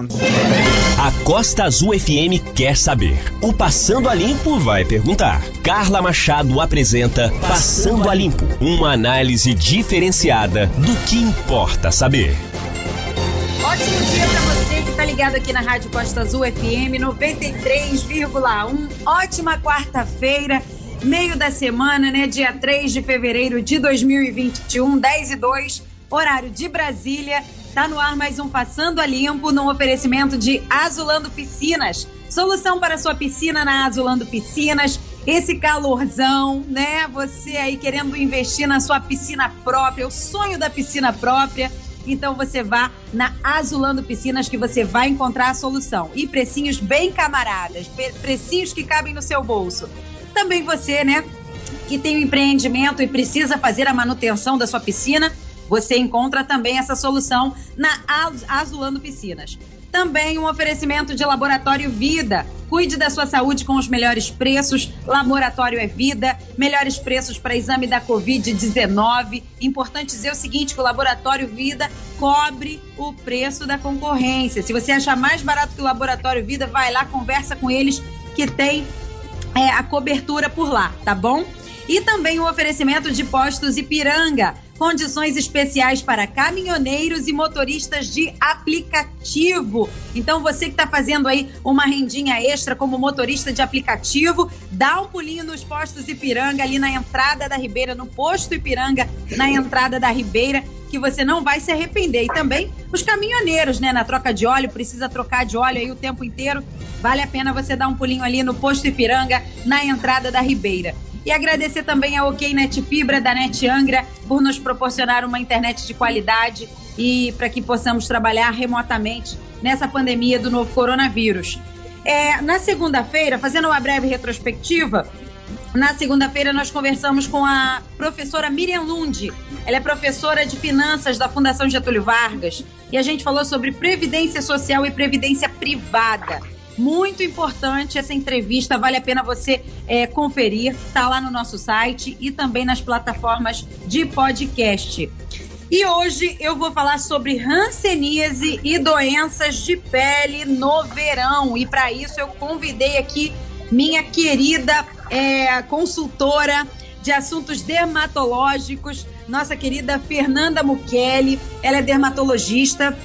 A Costa Azul FM quer saber. O Passando a Limpo vai perguntar. Carla Machado apresenta Passando a Limpo uma análise diferenciada do que importa saber. Ótimo dia para você que está ligado aqui na Rádio Costa Azul FM 93,1. Ótima quarta-feira, meio da semana, né? Dia 3 de fevereiro de 2021, 10 e 2, horário de Brasília. Tá no ar mais um Passando a Limpo, num oferecimento de Azulando Piscinas. Solução para sua piscina na Azulando Piscinas. Esse calorzão, né? Você aí querendo investir na sua piscina própria, o sonho da piscina própria. Então você vá na Azulando Piscinas que você vai encontrar a solução. E precinhos bem camaradas, precinhos que cabem no seu bolso. Também você, né, que tem um empreendimento e precisa fazer a manutenção da sua piscina, você encontra também essa solução na Azulando Piscinas. Também um oferecimento de Laboratório Vida. Cuide da sua saúde com os melhores preços. Laboratório é Vida. Melhores preços para exame da Covid-19. Importante dizer o seguinte: que o Laboratório Vida cobre o preço da concorrência. Se você achar mais barato que o Laboratório Vida, vai lá, conversa com eles que tem é, a cobertura por lá, tá bom? E também o oferecimento de postos Ipiranga condições especiais para caminhoneiros e motoristas de aplicativo. Então, você que está fazendo aí uma rendinha extra como motorista de aplicativo, dá um pulinho nos postos Ipiranga, ali na entrada da Ribeira, no posto Ipiranga, na entrada da Ribeira, que você não vai se arrepender. E também os caminhoneiros, né? Na troca de óleo, precisa trocar de óleo aí o tempo inteiro. Vale a pena você dar um pulinho ali no posto Ipiranga, na entrada da Ribeira. E agradecer também a OK Net Fibra da Net Angra por nos proporcionar uma internet de qualidade e para que possamos trabalhar remotamente nessa pandemia do novo coronavírus. É, na segunda-feira, fazendo uma breve retrospectiva, na segunda-feira nós conversamos com a professora Miriam Lund. Ela é professora de finanças da Fundação Getúlio Vargas e a gente falou sobre previdência social e previdência privada. Muito importante essa entrevista, vale a pena você é, conferir. Está lá no nosso site e também nas plataformas de podcast. E hoje eu vou falar sobre hanseníase e doenças de pele no verão. E para isso eu convidei aqui minha querida é, consultora de assuntos dermatológicos, nossa querida Fernanda Mukeli. Ela é dermatologista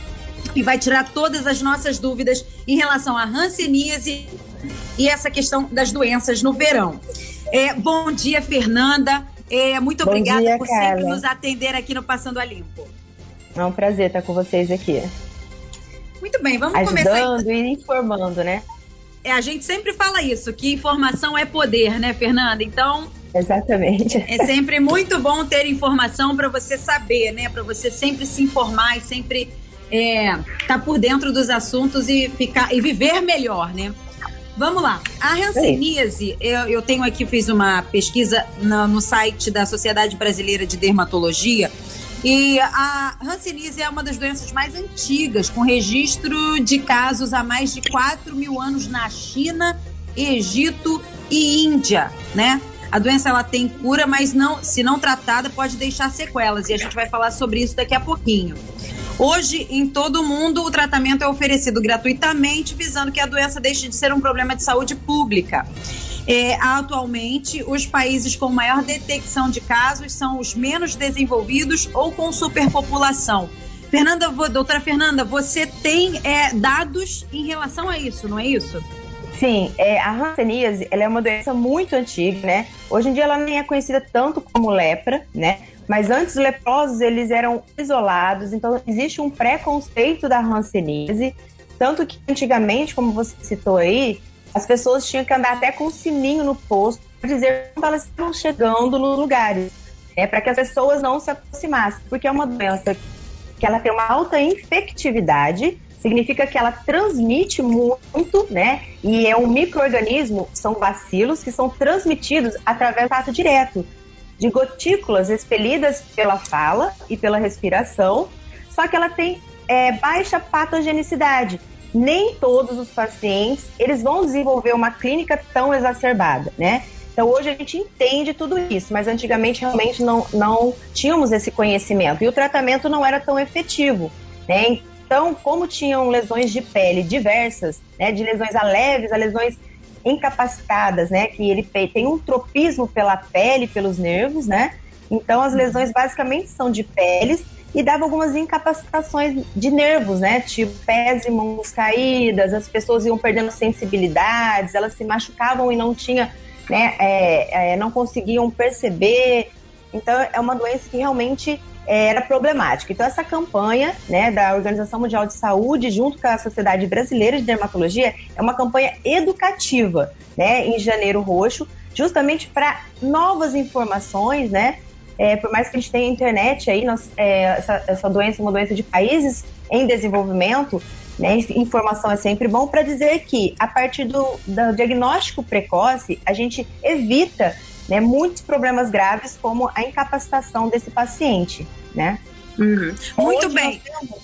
e vai tirar todas as nossas dúvidas em relação à hanseníase e essa questão das doenças no verão. É, bom dia, Fernanda. É, muito bom obrigada dia, por Carla. sempre nos atender aqui no Passando a Limpo. É um prazer estar com vocês aqui. Muito bem, vamos Ajudando começar. Ajudando e informando, né? É, a gente sempre fala isso, que informação é poder, né, Fernanda? Então, Exatamente. É sempre muito bom ter informação para você saber, né? Para você sempre se informar e sempre é, tá por dentro dos assuntos e ficar e viver melhor, né? Vamos lá. A hanseníase, eu, eu tenho aqui, fiz uma pesquisa no, no site da Sociedade Brasileira de Dermatologia. E a hanseníase é uma das doenças mais antigas, com registro de casos há mais de 4 mil anos na China, Egito e Índia, né? A doença ela tem cura, mas não, se não tratada, pode deixar sequelas. E a gente vai falar sobre isso daqui a pouquinho. Hoje, em todo o mundo, o tratamento é oferecido gratuitamente, visando que a doença deixe de ser um problema de saúde pública. É, atualmente, os países com maior detecção de casos são os menos desenvolvidos ou com superpopulação. Fernanda, doutora Fernanda, você tem é, dados em relação a isso, não é isso? Sim, é, a hanseníase ela é uma doença muito antiga, né? Hoje em dia ela nem é conhecida tanto como lepra, né? Mas antes, os leprosos, eles eram isolados, então existe um preconceito da hanseníase, tanto que antigamente, como você citou aí, as pessoas tinham que andar até com um sininho no posto para dizer quando elas estavam chegando nos lugares, né, para que as pessoas não se aproximassem, porque é uma doença que ela tem uma alta infectividade, significa que ela transmite muito, né? E é um microorganismo, são bacilos que são transmitidos através do contato direto de gotículas expelidas pela fala e pela respiração, só que ela tem é, baixa patogenicidade. Nem todos os pacientes eles vão desenvolver uma clínica tão exacerbada, né? Então hoje a gente entende tudo isso, mas antigamente realmente não, não tínhamos esse conhecimento e o tratamento não era tão efetivo, né? Então, como tinham lesões de pele diversas, né, de lesões a leves a lesões incapacitadas, né, que ele tem um tropismo pela pele, pelos nervos, né? Então, as lesões basicamente são de peles e dava algumas incapacitações de nervos, né? Tipo pés e mãos caídas, as pessoas iam perdendo sensibilidades, elas se machucavam e não tinha, né? É, é, não conseguiam perceber. Então é uma doença que realmente é, era problemática. Então essa campanha, né, da Organização Mundial de Saúde junto com a Sociedade Brasileira de Dermatologia é uma campanha educativa, né? Em Janeiro Roxo, justamente para novas informações, né? É, por mais que a gente tenha internet aí, nós, é, essa, essa doença é uma doença de países em desenvolvimento, né, informação é sempre bom para dizer que a partir do, do, diagnóstico precoce a gente evita né, muitos problemas graves como a incapacitação desse paciente, né? Uhum. Muito Hoje bem. Temos,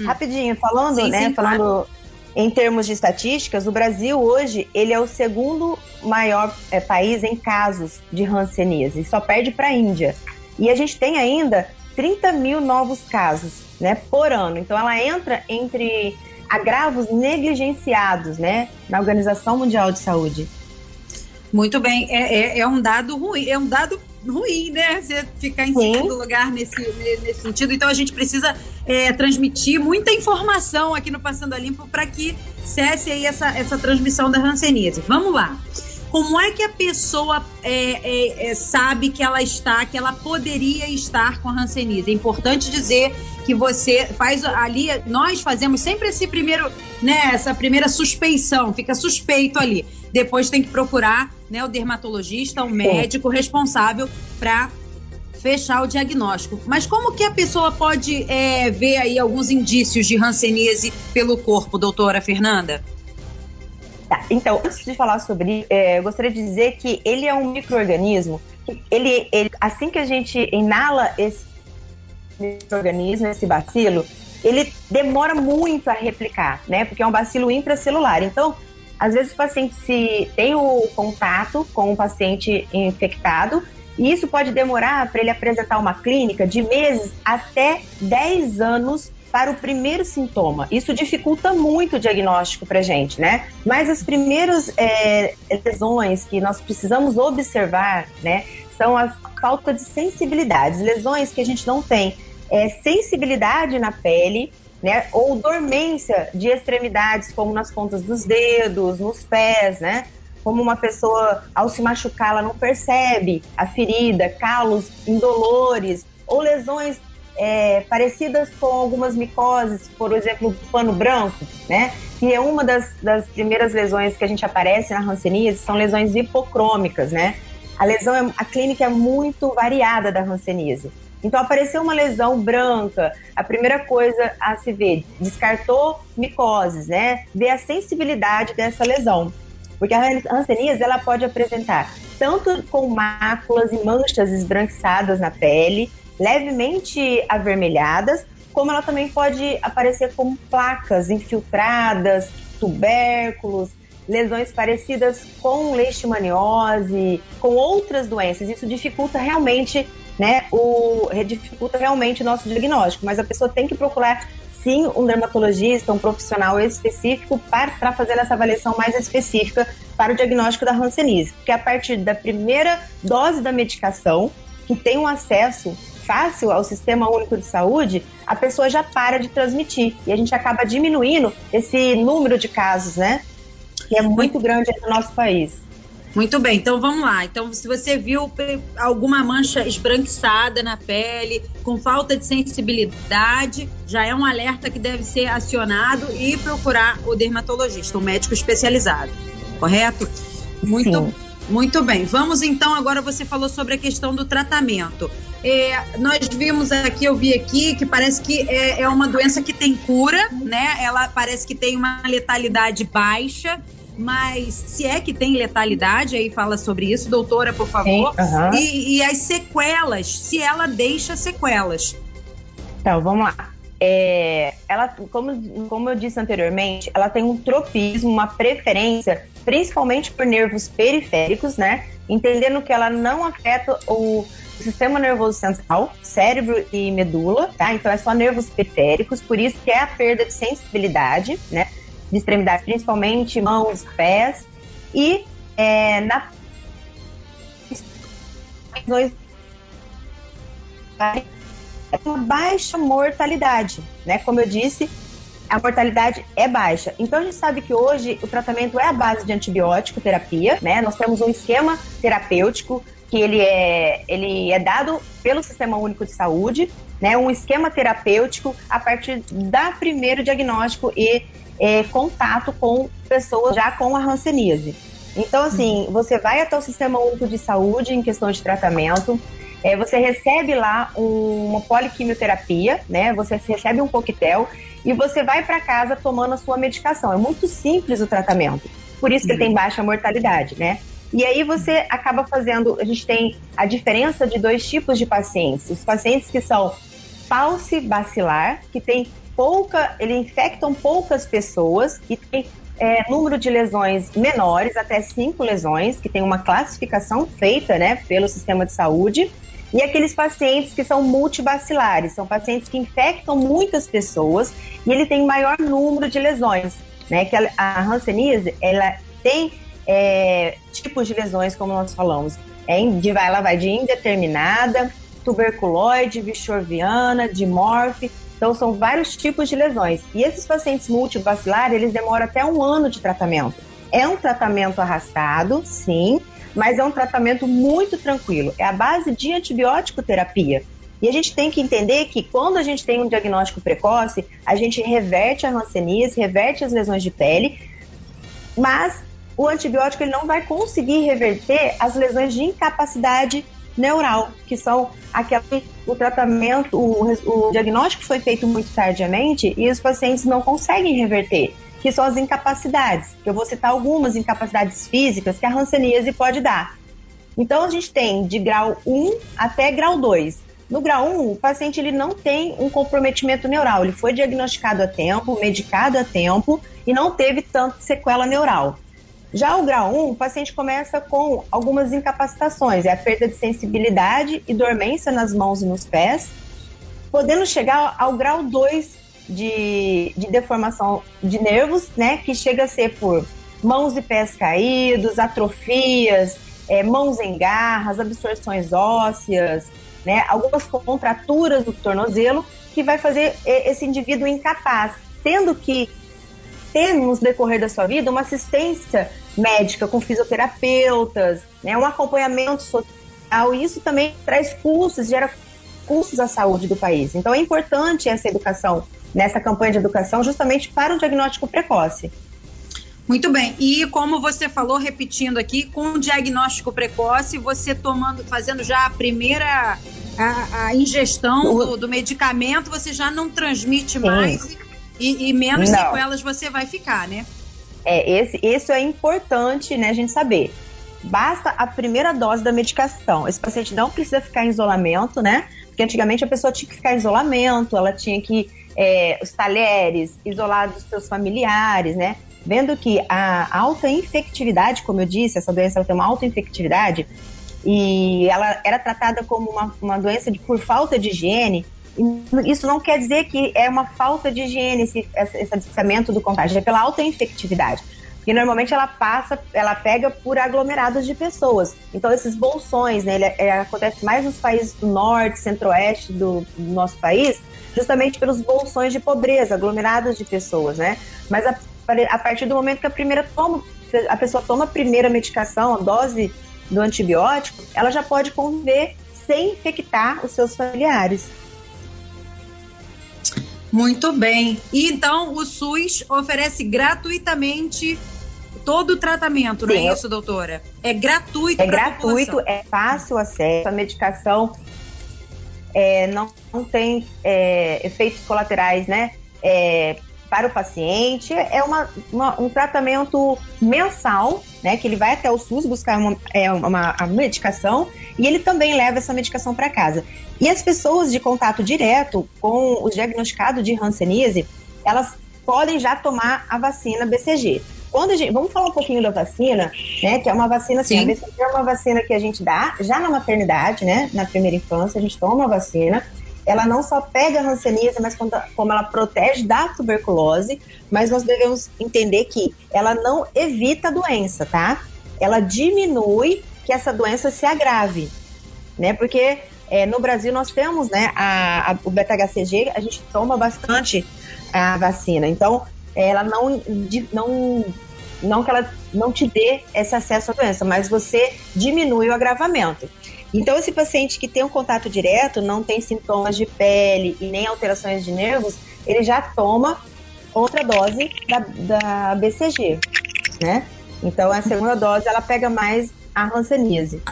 hum. rapidinho, falando, sim, né, sim, falando claro. em termos de estatísticas, o Brasil hoje ele é o segundo maior é, país em casos de hanseníase, só perde para a Índia. E a gente tem ainda 30 mil novos casos né, por ano. Então ela entra entre agravos negligenciados né, na Organização Mundial de Saúde. Muito bem, é, é, é um dado ruim, é um dado ruim, né? Você ficar em Sim. segundo lugar nesse, nesse sentido. Então a gente precisa é, transmitir muita informação aqui no Passando a Limpo para que cesse aí essa, essa transmissão da ranceníase. Vamos lá. Como é que a pessoa é, é, é, sabe que ela está, que ela poderia estar com a Hanseníase? É importante dizer que você faz ali, nós fazemos sempre esse primeiro, né, essa primeira suspeição, fica suspeito ali. Depois tem que procurar, né, o dermatologista, o médico responsável para fechar o diagnóstico. Mas como que a pessoa pode é, ver aí alguns indícios de Hanseníase pelo corpo, doutora Fernanda? Tá, então, antes de falar sobre, é, eu gostaria de dizer que ele é um microorganismo. Ele, ele, assim que a gente inala esse microorganismo, esse bacilo, ele demora muito a replicar, né? Porque é um bacilo intracelular. Então, às vezes o paciente se tem o contato com o paciente infectado, e isso pode demorar para ele apresentar uma clínica de meses até 10 anos para o primeiro sintoma. Isso dificulta muito o diagnóstico para gente, né? Mas as primeiras é, lesões que nós precisamos observar, né, são as falta de sensibilidade, lesões que a gente não tem é, sensibilidade na pele, né, ou dormência de extremidades, como nas pontas dos dedos, nos pés, né? Como uma pessoa, ao se machucar, ela não percebe a ferida, calos indolores, ou lesões é, parecidas com algumas micoses, por exemplo, pano branco, né? Que é uma das, das primeiras lesões que a gente aparece na hanseníase, são lesões hipocrômicas, né? A lesão, é, a clínica é muito variada da hanseníase. Então, apareceu uma lesão branca, a primeira coisa a se ver, descartou micoses, né? Ver a sensibilidade dessa lesão. Porque a hanseníase, ela pode apresentar tanto com máculas e manchas esbranquiçadas na pele, levemente avermelhadas, como ela também pode aparecer como placas infiltradas, tubérculos, lesões parecidas com leishmaniose, com outras doenças. Isso dificulta realmente, né, o dificulta realmente o nosso diagnóstico, mas a pessoa tem que procurar sim um dermatologista, um profissional específico para, fazer essa avaliação mais específica para o diagnóstico da Hanseníase, porque a partir da primeira dose da medicação, que tem um acesso fácil ao Sistema Único de Saúde, a pessoa já para de transmitir. E a gente acaba diminuindo esse número de casos, né? Que é muito grande no nosso país. Muito bem, então vamos lá. Então, se você viu alguma mancha esbranquiçada na pele, com falta de sensibilidade, já é um alerta que deve ser acionado e procurar o dermatologista, um médico especializado. Correto? Muito Sim. Muito bem, vamos então. Agora você falou sobre a questão do tratamento. É, nós vimos aqui, eu vi aqui, que parece que é, é, uma doença que tem cura, né? Ela parece que tem uma letalidade baixa, mas se é que tem letalidade, aí fala sobre isso, doutora, por favor. Sim, e, e as sequelas, se ela deixa sequelas. Então, vamos lá. é, ela, como, como eu disse anteriormente, ela tem um tropismo, uma preferência, principalmente por nervos periféricos, né? Entendendo que ela não afeta o sistema nervoso central, cérebro e medula, tá? Então é só nervos periféricos, por isso que é a perda de sensibilidade, né? De extremidade, principalmente mãos, pés. E é, na uma baixa mortalidade, né? Como eu disse, a mortalidade é baixa. Então a gente sabe que hoje o tratamento é a base de antibiótico terapia, né? Nós temos um esquema terapêutico que ele é, ele é dado pelo Sistema Único de Saúde, né? Um esquema terapêutico a partir da primeiro diagnóstico e é, contato com pessoas já com a hanseníase. Então, assim, uhum. você vai até o Sistema Único de Saúde em questão de tratamento, é, você recebe lá um, uma poliquimioterapia, né? Você recebe um coquetel e você vai para casa tomando a sua medicação. É muito simples o tratamento. Por isso que ele tem baixa mortalidade, né? E aí você acaba fazendo, a gente tem a diferença de dois tipos de pacientes. Os pacientes que são bacilar, que tem pouca, ele infectam poucas pessoas e tem é, número de lesões menores, até cinco lesões, que tem uma classificação feita né, pelo sistema de saúde. E aqueles pacientes que são multibacilares, são pacientes que infectam muitas pessoas e ele tem maior número de lesões, né? Que a, a Hanseníase, ela tem é, tipos de lesões, como nós falamos. É, de, ela vai de indeterminada, tuberculoide, bichorviana, dimorfe. Então, são vários tipos de lesões. E esses pacientes multibacilares, eles demoram até um ano de tratamento. É um tratamento arrastado, sim, mas é um tratamento muito tranquilo. É a base de antibiótico terapia. E a gente tem que entender que quando a gente tem um diagnóstico precoce, a gente reverte a hanseníase, reverte as lesões de pele, mas o antibiótico ele não vai conseguir reverter as lesões de incapacidade neural, que são aquele o tratamento, o, o diagnóstico foi feito muito tardiamente e os pacientes não conseguem reverter que são as incapacidades. Eu vou citar algumas incapacidades físicas que a hanseníase pode dar. Então, a gente tem de grau 1 até grau 2. No grau 1, o paciente ele não tem um comprometimento neural, ele foi diagnosticado a tempo, medicado a tempo e não teve tanto sequela neural. Já o grau 1, o paciente começa com algumas incapacitações, é a perda de sensibilidade e dormência nas mãos e nos pés, podendo chegar ao grau 2, de, de deformação de nervos, né? Que chega a ser por mãos e pés caídos, atrofias, é, mãos em garras, absorções ósseas, né? Algumas contraturas do tornozelo que vai fazer esse indivíduo incapaz, tendo que ter no decorrer da sua vida uma assistência médica com fisioterapeutas, né, um acompanhamento social, e isso também traz custos, gera custos à saúde do país. Então é importante essa educação nessa campanha de educação justamente para o diagnóstico precoce. Muito bem. E como você falou, repetindo aqui, com o diagnóstico precoce, você tomando, fazendo já a primeira a, a ingestão do, do, medicamento, você já não transmite Sim. E, e menos não. sequelas você vai ficar, né? É, esse, isso é importante, né, a gente saber. Basta a primeira dose da medicação. Esse paciente não precisa ficar em isolamento, né? Porque antigamente a pessoa tinha que ficar em isolamento, ela tinha que é, os talheres, isolar dos seus familiares, né? Vendo que a alta infectividade, como eu disse, essa doença ela tem uma alta infectividade e ela era tratada como uma, uma doença de, por falta de higiene. Isso não quer dizer que é uma falta de higiene esse, esse do contágio, é pela alta infectividade. Porque normalmente ela passa, ela pega por aglomerados de pessoas. Então esses bolsões, né, ele, é, acontece mais nos países do norte, centro-oeste do, do nosso país, justamente pelos bolsões de pobreza, aglomerados de pessoas, né? Mas a, a partir do momento que a primeira toma, a pessoa toma a primeira medicação, a dose do antibiótico, ela já pode conviver sem infectar os seus familiares. Muito bem. E então o SUS oferece gratuitamente todo o tratamento, não é Sim, é isso, doutora? É gratuito. É gratuito, é fácil acesso. A medicação é, não, não, tem é, efeitos colaterais, né? É, para o paciente. É uma, uma, um tratamento mensal, né? Que ele vai até o SUS buscar uma, é, uma, uma medicação e ele também leva essa medicação para casa. E as pessoas de contato direto com o diagnosticado de Hanseníase, elas podem já tomar a vacina BCG. Quando gente, vamos falar um pouquinho da vacina, né? Que é uma vacina assim, Sim. a BCG é uma vacina que a gente dá já na maternidade, né? Na primeira infância, a gente toma a vacina ela não só pega a hanseníase, mas como ela protege da tuberculose, mas nós devemos entender que ela não evita a doença, tá? Ela diminui que essa doença se agrave, né? Porque é, no Brasil nós temos, né, a, a, o beta-HCG, a gente toma bastante a vacina, então ela não, não, não que ela não te dê esse acesso à doença, mas você diminui o agravamento. Então, esse paciente que tem um contato direto, não tem sintomas de pele e nem alterações de nervos, ele já toma outra dose da, da BCG, né? Então, a segunda dose, ela pega mais a hanseníase.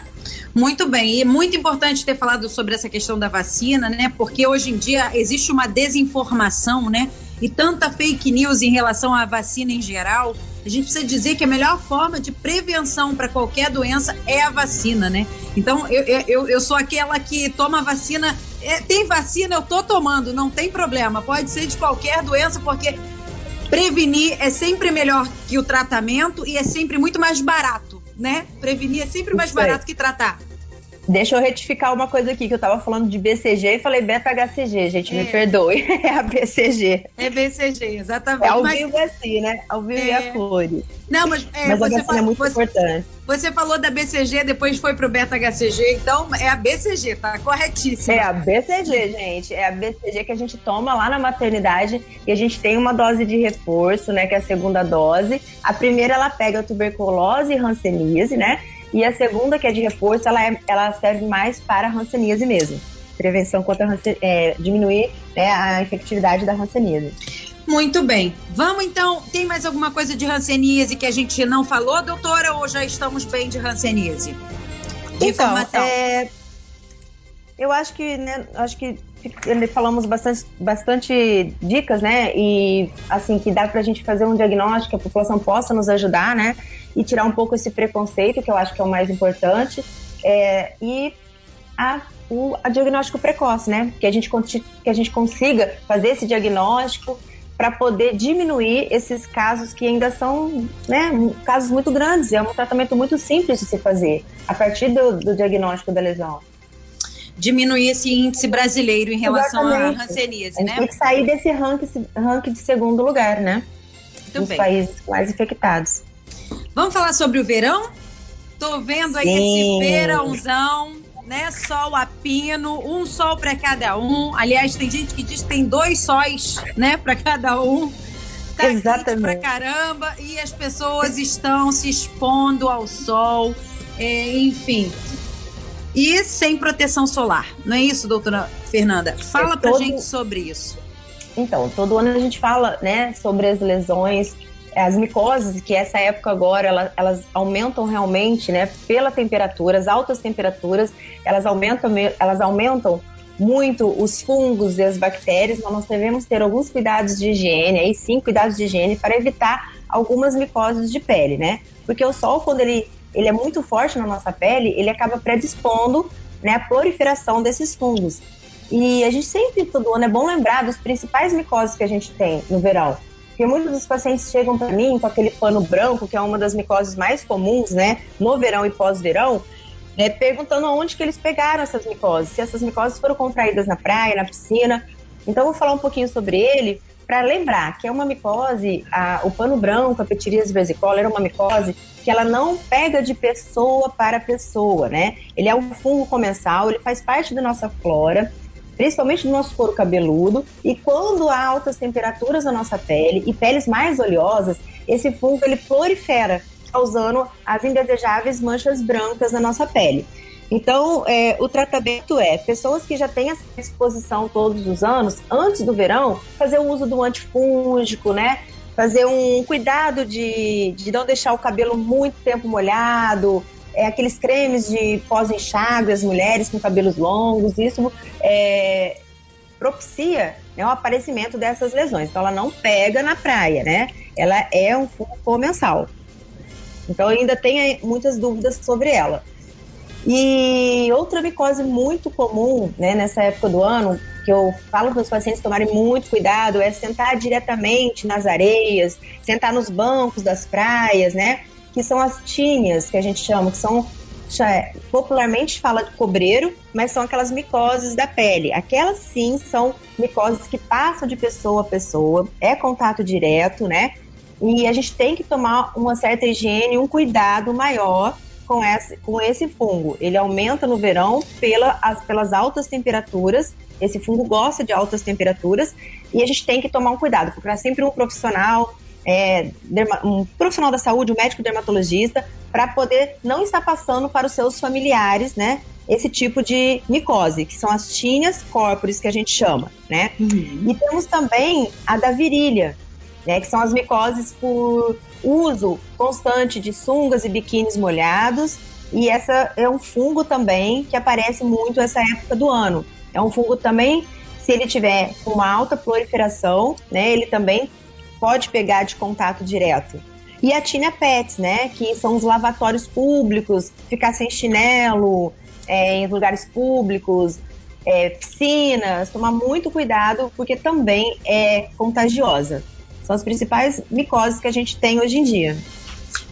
Muito bem, e é muito importante ter falado sobre essa questão da vacina, né? Porque hoje em dia existe uma desinformação, né? E tanta fake news em relação à vacina em geral. A gente precisa dizer que a melhor forma de prevenção para qualquer doença é a vacina, né? Então, eu, eu, eu sou aquela que toma vacina. É, tem vacina, eu tô tomando, não tem problema. Pode ser de qualquer doença, porque prevenir é sempre melhor que o tratamento e é sempre muito mais barato, né? Prevenir é sempre mais barato que tratar. Deixa eu retificar uma coisa aqui, que eu tava falando de BCG e falei beta-HCG, gente, é. me perdoe. É a BCG. É BCG, exatamente. É ao mas... vivo assim, né? Ao vivo é... e a cores. Não, mas, é, mas a vacina fala... é muito você... importante. Você falou da BCG, depois foi pro beta-HCG, então é a BCG, tá corretíssimo. É a BCG, gente. É a BCG que a gente toma lá na maternidade e a gente tem uma dose de reforço, né, que é a segunda dose. A primeira ela pega a tuberculose e hanseníase, né? E a segunda, que é de reforço, ela, é, ela serve mais para a hanseníase mesmo. Prevenção contra a é, diminuir né, a infectividade da hanseníase. Muito bem. Vamos então. Tem mais alguma coisa de hanseníase que a gente não falou, doutora, ou já estamos bem de hanseníase? De então, informação. É, eu acho que, né, acho que falamos bastante, bastante dicas, né? E assim, que dá pra gente fazer um diagnóstico, que a população possa nos ajudar, né? E tirar um pouco esse preconceito, que eu acho que é o mais importante. É, e a, o a diagnóstico precoce, né? Que a, gente, que a gente consiga fazer esse diagnóstico para poder diminuir esses casos que ainda são né, casos muito grandes. É um tratamento muito simples de se fazer a partir do, do diagnóstico da lesão diminuir esse índice brasileiro em relação Exatamente. à hanseníase, né? Tem que sair desse ranking, ranking de segundo lugar, né? Muito Dos bem. países mais infectados. Vamos falar sobre o verão? Tô vendo aí Sim. esse verãozão, né? Sol a pino, um sol para cada um. Aliás, tem gente que diz que tem dois sóis, né, para cada um. Tá Exatamente. pra caramba e as pessoas estão se expondo ao sol. É, enfim, e sem proteção solar. Não é isso, doutora Fernanda? Fala é todo... pra gente sobre isso. Então, todo ano a gente fala, né, sobre as lesões, as micoses, que essa época agora elas, elas aumentam realmente, né, pela temperatura, as altas temperaturas, elas aumentam, elas aumentam muito os fungos e as bactérias, mas nós devemos ter alguns cuidados de higiene, aí sim, cuidados de higiene para evitar algumas micoses de pele, né? Porque o sol, quando ele ele é muito forte na nossa pele, ele acaba predispondo né, a proliferação desses fungos. E a gente sempre, todo ano, é bom lembrar dos principais micoses que a gente tem no verão. Porque muitos dos pacientes chegam para mim com aquele pano branco, que é uma das micoses mais comuns, né, no verão e pós-verão, né, perguntando onde que eles pegaram essas micoses, se essas micoses foram contraídas na praia, na piscina. Então, eu vou falar um pouquinho sobre ele, para lembrar que é uma micose, a, o pano branco, a Petiríase versicolor, era uma micose que ela não pega de pessoa para pessoa, né? Ele é um fungo comensal, ele faz parte da nossa flora, principalmente do nosso couro cabeludo, e quando há altas temperaturas na nossa pele e peles mais oleosas, esse fungo ele prolifera, causando as indesejáveis manchas brancas na nossa pele. Então, é, o tratamento é pessoas que já têm essa exposição todos os anos, antes do verão, fazer o uso do antifúngico, né? Fazer um cuidado de, de não deixar o cabelo muito tempo molhado, é, aqueles cremes de pós-enxágue, as mulheres com cabelos longos, isso é, propicia né, o aparecimento dessas lesões. Então, ela não pega na praia, né? Ela é um fungo comensal. Então, ainda tem muitas dúvidas sobre ela. E outra micose muito comum né, nessa época do ano, que eu falo para os pacientes tomarem muito cuidado, é sentar diretamente nas areias, sentar nos bancos das praias, né? Que são as tíneas, que a gente chama, que são é, popularmente fala de cobreiro, mas são aquelas micoses da pele. Aquelas sim são micoses que passam de pessoa a pessoa, é contato direto, né? E a gente tem que tomar uma certa higiene, um cuidado maior com esse, com esse fungo. Ele aumenta no verão pela, as, pelas altas temperaturas. Esse fungo gosta de altas temperaturas e a gente tem que tomar um cuidado, procurar sempre um profissional, é, um profissional da saúde, um médico dermatologista, para poder não estar passando para os seus familiares, né? Esse tipo de micose, que são as tinhas corporis que a gente chama, né? Uhum. E temos também a da virilha, né? Que são as micoses por uso constante de sungas e biquínis molhados. E essa é um fungo também que aparece muito essa época do ano. É um fungo também, se ele tiver uma alta proliferação, né, ele também pode pegar de contato direto. E a Tina Pets, né, que são os lavatórios públicos, ficar sem chinelo é, em lugares públicos, é, piscinas, tomar muito cuidado porque também é contagiosa. São as principais micoses que a gente tem hoje em dia.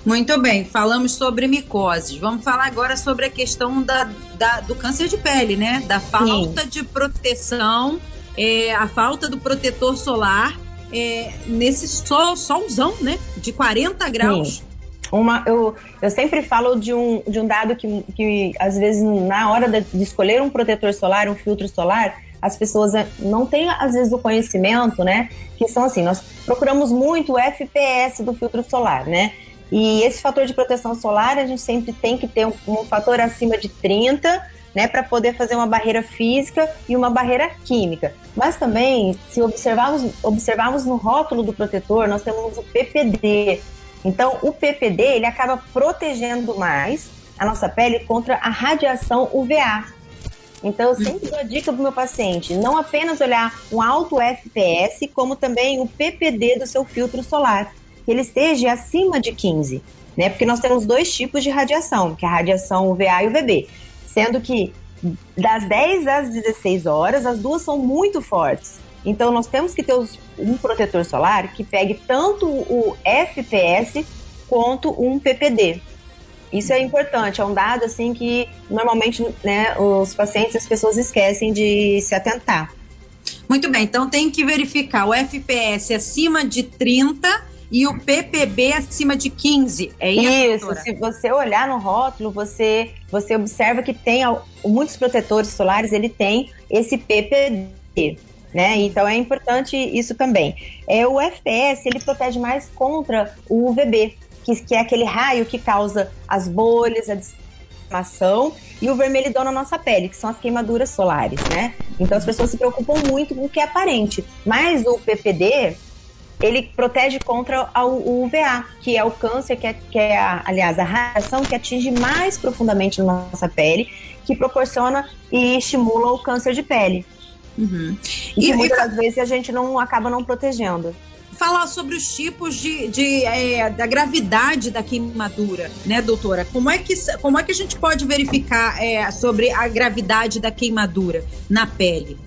Muito bem, falamos sobre micoses. Vamos falar agora sobre a questão da, da do câncer de pele, né? Da falta Sim. de proteção, é, a falta do protetor solar é, nesse sol, solzão, né? De 40 graus. Sim. Uma, eu, eu sempre falo de um, de um dado que, que, às vezes, na hora de escolher um protetor solar, um filtro solar, as pessoas é, não têm, às vezes, o conhecimento, né? Que são assim, nós procuramos muito o FPS do filtro solar, né? E esse fator de proteção solar, a gente sempre tem que ter um, um fator acima de 30, né, para poder fazer uma barreira física e uma barreira química. Mas também, se observarmos, observarmos no rótulo do protetor, nós temos o PPD. Então, o PPD ele acaba protegendo mais a nossa pele contra a radiação UVA, então, eu sempre dou a dica para o meu paciente, não apenas olhar um alto FPS, como também o PPD do seu filtro solar, que ele esteja acima de 15, né? Porque nós temos dois tipos de radiação, que é a radiação UVA e UVB, sendo que das 10 às 16 horas, as duas são muito fortes. Então, nós temos que ter um protetor solar que pegue tanto o FPS quanto um PPD. Isso é importante, é um dado assim que normalmente né, os pacientes, as pessoas esquecem de se atentar. Muito bem, então tem que verificar o FPS acima de 30 e o PPB acima de 15. É isso? Isso, se você olhar no rótulo, você, você observa que tem muitos protetores solares, ele tem esse PPB. Né? Então é importante isso também. É, o FPS ele protege mais contra o UVB, que, que é aquele raio que causa as bolhas, a descamação e o vermelhidão na nossa pele, que são as queimaduras solares, né? Então as pessoas se preocupam muito com o que é aparente. Mas o PPD, ele protege contra o UVA, que é o câncer, que é, que é a, aliás, a radiação que atinge mais profundamente na nossa pele, que proporciona e estimula o câncer de pele. Uhum. E, e muitas e... vezes a gente não acaba não protegendo falar sobre os tipos de, de é, da gravidade da queimadura, né, doutora? Como é que, como é que a gente pode verificar é, sobre a gravidade da queimadura na pele?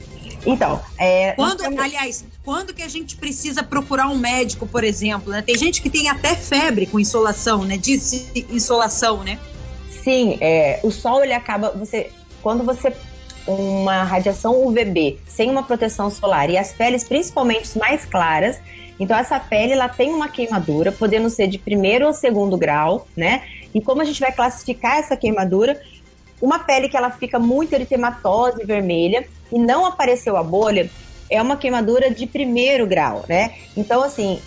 Então, é, quando, temos... aliás, quando que a gente precisa procurar um médico, por exemplo? Né? Tem gente que tem até febre com insolação, né? De insolação, né? Sim, é, o sol ele acaba você quando você uma radiação UVB sem uma proteção solar e as peles principalmente mais claras, então essa pele ela tem uma queimadura, podendo ser de primeiro ou segundo grau, né? E como a gente vai classificar essa queimadura? Uma pele que ela fica muito eritematosa e vermelha e não apareceu a bolha, é uma queimadura de primeiro grau, né? Então assim,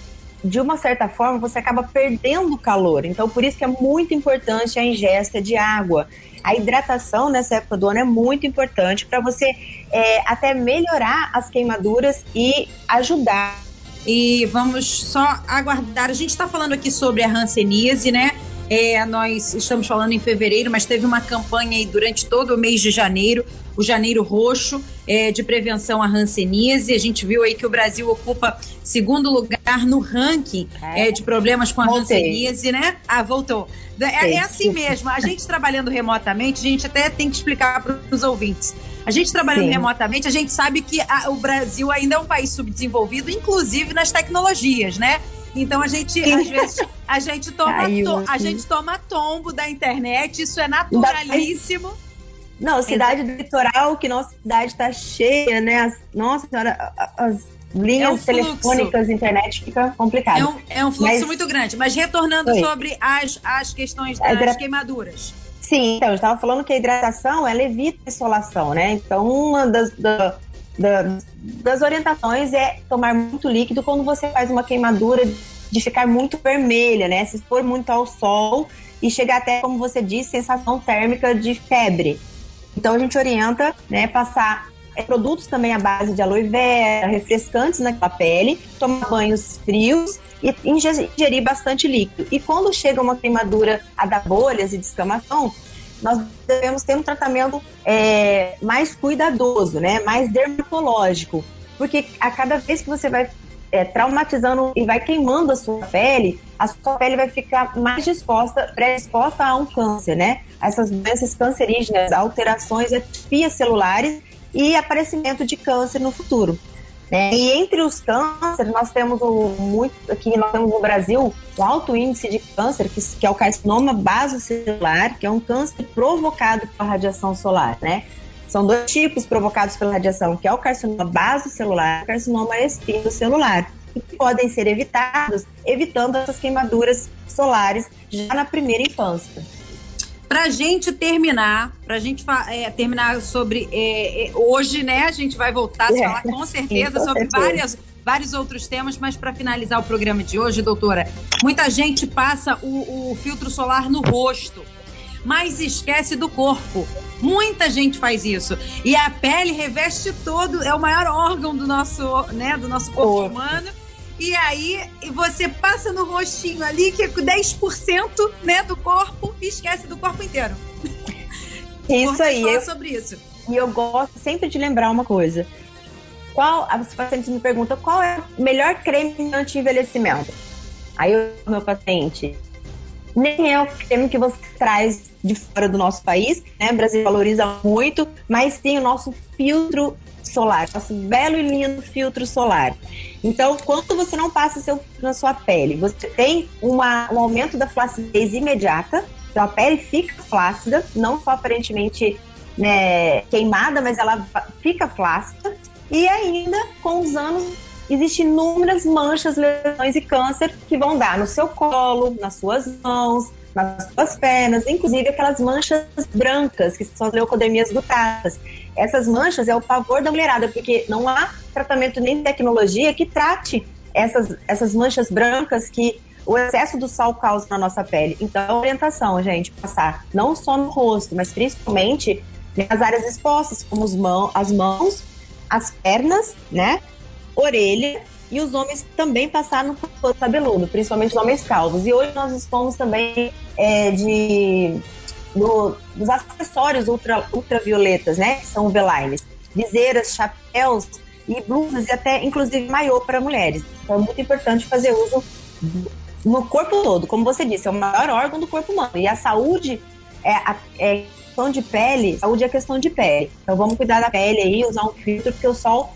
de uma certa forma, você acaba perdendo calor. Então, por isso que é muito importante a ingesta de água. A hidratação nessa época do ano é muito importante para você é, até melhorar as queimaduras e ajudar e vamos só aguardar. A gente está falando aqui sobre a Hanseníase, né? É, nós estamos falando em fevereiro, mas teve uma campanha aí durante todo o mês de janeiro. O Janeiro Roxo é, de prevenção à hanseníase. A gente viu aí que o Brasil ocupa segundo lugar no ranking é, é de problemas com a hanseníase, né? Ah, voltou. É, é, assim mesmo. A gente trabalhando remotamente, a gente até tem que explicar para os ouvintes. A gente trabalhando Sim. remotamente, a gente sabe que a, o Brasil ainda é um país subdesenvolvido, inclusive nas tecnologias, né? Então a gente, às vezes, a gente toma, to, a gente toma tombo da internet, isso é naturalíssimo. Não, cidade do litoral, que nossa cidade está cheia, né? As, nossa senhora, as linhas é um telefônicas, internet fica complicado. É um, é um fluxo mas, muito grande. Mas retornando foi. sobre as, as questões das hidra... queimaduras. Sim, então, eu estava falando que a hidratação, ela evita a insolação, né? Então, uma das, da, da, das orientações é tomar muito líquido quando você faz uma queimadura de ficar muito vermelha, né? Se expor muito ao sol e chegar até, como você disse, sensação térmica de febre. Então a gente orienta, né, passar é, produtos também à base de aloe vera, refrescantes na pele, tomar banhos frios e ingerir bastante líquido. E quando chega uma queimadura a dar bolhas e descamação, nós devemos ter um tratamento é, mais cuidadoso, né, mais dermatológico, porque a cada vez que você vai é, traumatizando e vai queimando a sua pele, a sua pele vai ficar mais disposta, pré-exposta a um câncer, né? Essas doenças cancerígenas, alterações, atipias celulares e aparecimento de câncer no futuro. Né? E entre os cânceres, nós temos um, muito, aqui nós temos no Brasil um alto índice de câncer, que, que é o carcinoma basocelular, que é um câncer provocado pela radiação solar, né? São dois tipos provocados pela radiação, que é o carcinoma basocelular e o carcinoma espinocelular, que podem ser evitados evitando essas queimaduras solares já na primeira infância. Para a gente terminar, para a gente é, terminar sobre é, é, hoje, né? A gente vai voltar a é, falar com certeza sim, com sobre certeza. várias vários outros temas, mas para finalizar o programa de hoje, doutora, muita gente passa o, o filtro solar no rosto mas esquece do corpo. Muita gente faz isso. E a pele reveste todo, é o maior órgão do nosso, né, do nosso corpo humano. E aí você passa no rostinho ali, que é 10% né, do corpo, e esquece do corpo inteiro. Isso aí. Eu, sobre isso. E eu gosto sempre de lembrar uma coisa. Qual, os pacientes me perguntam qual é o melhor creme anti-envelhecimento. Aí o meu paciente, nem é o creme que você traz de fora do nosso país, né? O Brasil valoriza muito, mas tem o nosso filtro solar, nosso belo e lindo filtro solar. Então, quando você não passa seu na sua pele, você tem uma, um aumento da flacidez imediata, então a pele fica flácida, não só aparentemente né, queimada, mas ela fica flácida, e ainda com os anos existem inúmeras manchas, lesões e câncer que vão dar no seu colo, nas suas mãos, nas suas pernas, inclusive aquelas manchas brancas, que são as leucodemias gutadas. Essas manchas é o pavor da mulherada, porque não há tratamento nem tecnologia que trate essas, essas manchas brancas que o excesso do sol causa na nossa pele. Então, orientação, gente, passar não só no rosto, mas principalmente nas áreas expostas, como as mãos, as pernas, né? Orelha e os homens também passaram no couro cabeludo, principalmente os homens calvos. E hoje nós dispomos também é, de do, dos acessórios ultra, ultravioletas, né? Que são velines, viseiras, chapéus e blusas e até inclusive maiô para mulheres. Então é muito importante fazer uso no corpo todo, como você disse, é o maior órgão do corpo humano. E a saúde é, a, é questão de pele, saúde é questão de pele. Então vamos cuidar da pele aí, usar um filtro, porque o sol,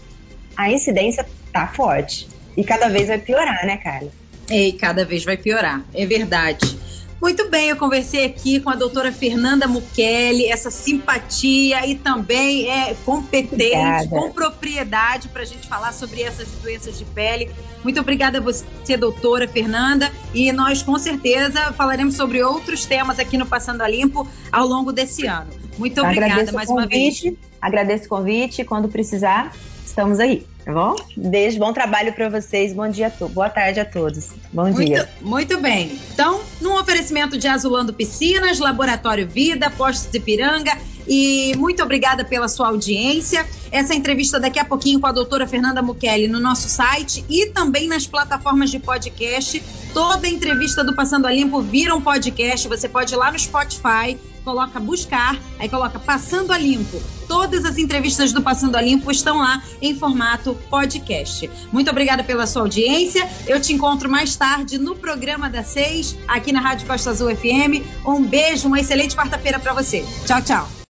a incidência tá forte. E cada vez vai piorar, né, Carla? E cada vez vai piorar, é verdade. Muito bem, eu conversei aqui com a doutora Fernanda Mukeli, essa simpatia e também é competente, obrigada. com propriedade para a gente falar sobre essas doenças de pele. Muito obrigada a você, doutora Fernanda, e nós com certeza falaremos sobre outros temas aqui no Passando a Limpo ao longo desse ano. Muito obrigada Agradeço mais uma vez. Agradeço o convite, quando precisar, estamos aí. Tá bom? Beijo, bom trabalho para vocês. Bom dia. Boa tarde a todos. Bom muito, dia. Muito bem. Então, num oferecimento de Azulando Piscinas, Laboratório Vida, Postos de Piranga, e muito obrigada pela sua audiência. Essa entrevista daqui a pouquinho com a doutora Fernanda Mukeli no nosso site e também nas plataformas de podcast. Toda entrevista do Passando a Limpo vira um podcast. Você pode ir lá no Spotify, coloca buscar, aí coloca Passando a Limpo. Todas as entrevistas do Passando a Limpo estão lá em formato podcast. Muito obrigada pela sua audiência. Eu te encontro mais tarde no programa da Seis, aqui na Rádio Costa Azul FM. Um beijo, uma excelente quarta-feira para você. Tchau, tchau.